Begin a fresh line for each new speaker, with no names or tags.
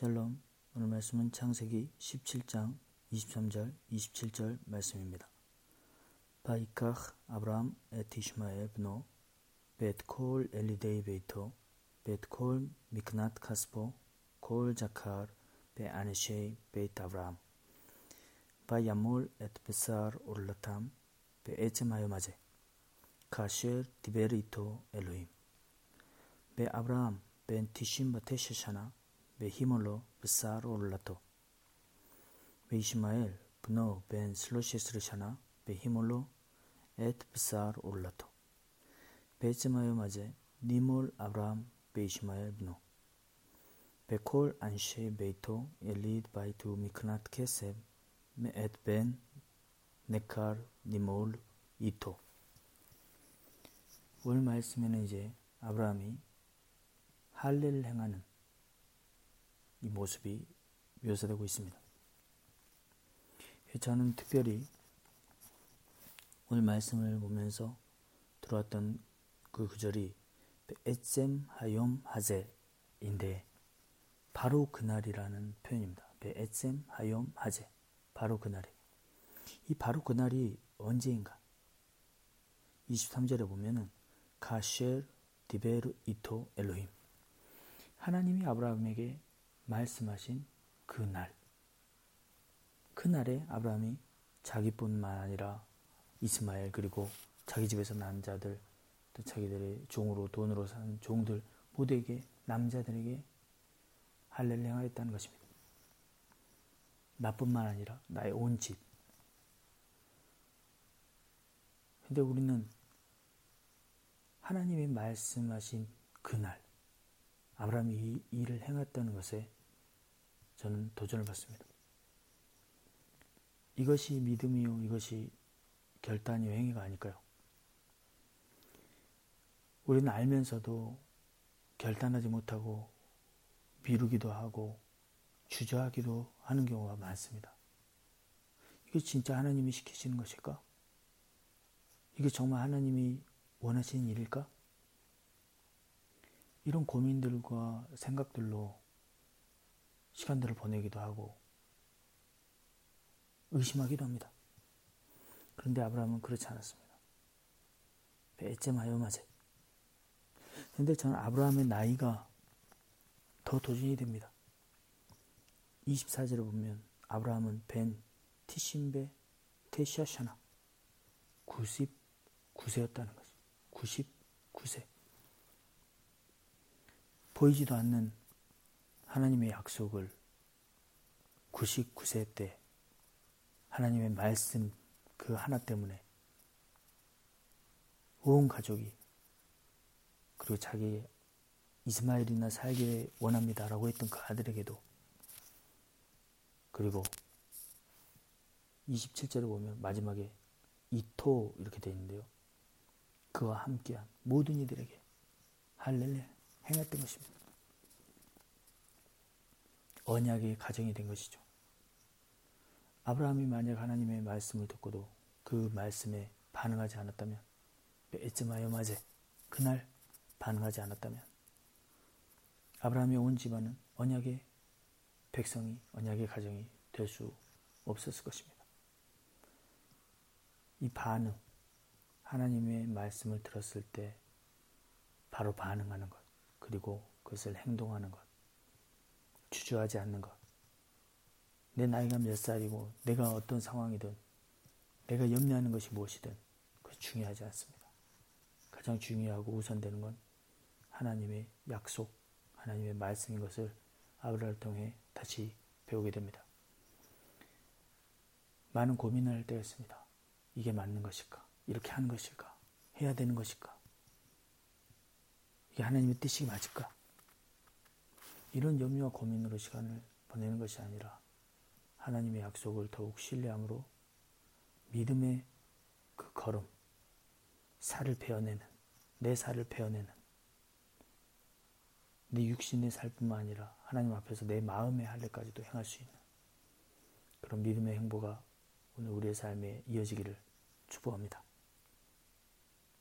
샬롬. 오늘 말씀은 창세기 17장 23절, 27절 말씀입니다. ויקח אברהם את ישמעאל בנו ואת כל ילידי ביתו ואת כל מקנת כספו כל זכר באנשי בית אברהם וימל את בשר ערלתם בעצם היום הזה 카셰르 디베리토 엘로임 베 아브람 벤 티심 바테샤샤나 בהימולו בשר עורלתו. וישמעאל בנו בן שלוש עשרה שנה בהימולו את בשר עורלתו. בעצם היום הזה נימול אברהם בישמעאל בנו. וכל אנשי ביתו יליד בית ומקנת כסף מאת בן נכר נימול 이토. 오늘 말씀에는 이제 아브라함이 할례를 행하는 이 모습이 묘사되고 있습니다. 저는 특별히 오늘 말씀을 보면서 들어왔던 그 구절이 에셈 하욤 하제인데 바로 그날이라는 표현입니다. 에셈 하욤 하제 바로 그날에 이 바로 그날이 언제인가? 23절에 보면은 가쉘 디베르 이토 엘로힘 하나님이 아브라함에게 말씀하신 그날, 그날에 아브라함이 자기뿐만 아니라 이스마엘 그리고 자기 집에서 난 자들 또 자기들의 종으로 돈으로 산 종들 모두에게 남자들에게 할례를 행하였다는 것입니다. 나뿐만 아니라 나의 온 집. 근데 우리는 하나님이 말씀하신 그날 아브라함이 이 일을 행했다는 것에 저는 도전을 받습니다. 이것이 믿음이요, 이것이 결단이요, 행위가 아닐까요? 우리는 알면서도 결단하지 못하고 미루기도 하고 주저하기도 하는 경우가 많습니다. 이게 진짜 하나님이 시키시는 것일까? 이게 정말 하나님이 원하시는 일일까? 이런 고민들과 생각들로 시간들을 보내기도 하고 의심하기도 합니다. 그런데 아브라함은 그렇지 않았습니다. 배째마요마제. 그런데 저는 아브라함의 나이가 더 도전이 됩니다. 24절에 보면 아브라함은 벤 티신베 테시아샤나 99세였다는 거죠. 99세. 보이지도 않는 하나님의 약속을 99세 때 하나님의 말씀 그 하나 때문에 온 가족이 그리고 자기 이스마엘이나 살기 원합니다라고 했던 그 아들에게도 그리고 27절에 보면 마지막에 이토 이렇게 되어 있는데요. 그와 함께한 모든 이들에게 할렐루야 행했던 것입니다. 언약의 가정이 된 것이죠. 아브라함이 만약 하나님의 말씀을 듣고도 그 말씀에 반응하지 않았다면 에즈마요 마제 그날 반응하지 않았다면 아브라함의 온 집안은 언약의 백성이 언약의 가정이 될 수 없었을 것입니다. 이 반응 하나님의 말씀을 들었을 때 바로 반응하는 것 그리고 그것을 행동하는 것 주저하지 않는 것. 내 나이가 몇 살이고 내가 어떤 상황이든 내가 염려하는 것이 무엇이든 그 중요하지 않습니다. 가장 중요하고 우선되는 건 하나님의 약속, 하나님의 말씀인 것을 아브라를 통해 다시 배우게 됩니다. 많은 고민을 할 때가 있습니다. 이게 맞는 것일까? 이렇게 하는 것일까? 해야 되는 것일까? 이게 하나님의 뜻이 맞을까? 이런 염려와 고민으로 시간을 보내는 것이 아니라 하나님의 약속을 더욱 신뢰함으로 믿음의 그 걸음, 살을 베어내는, 내 살을 베어내는, 내 육신의 살뿐만 아니라 하나님 앞에서 내 마음의 할례까지도 행할 수 있는 그런 믿음의 행보가 오늘 우리의 삶에 이어지기를 축복합니다.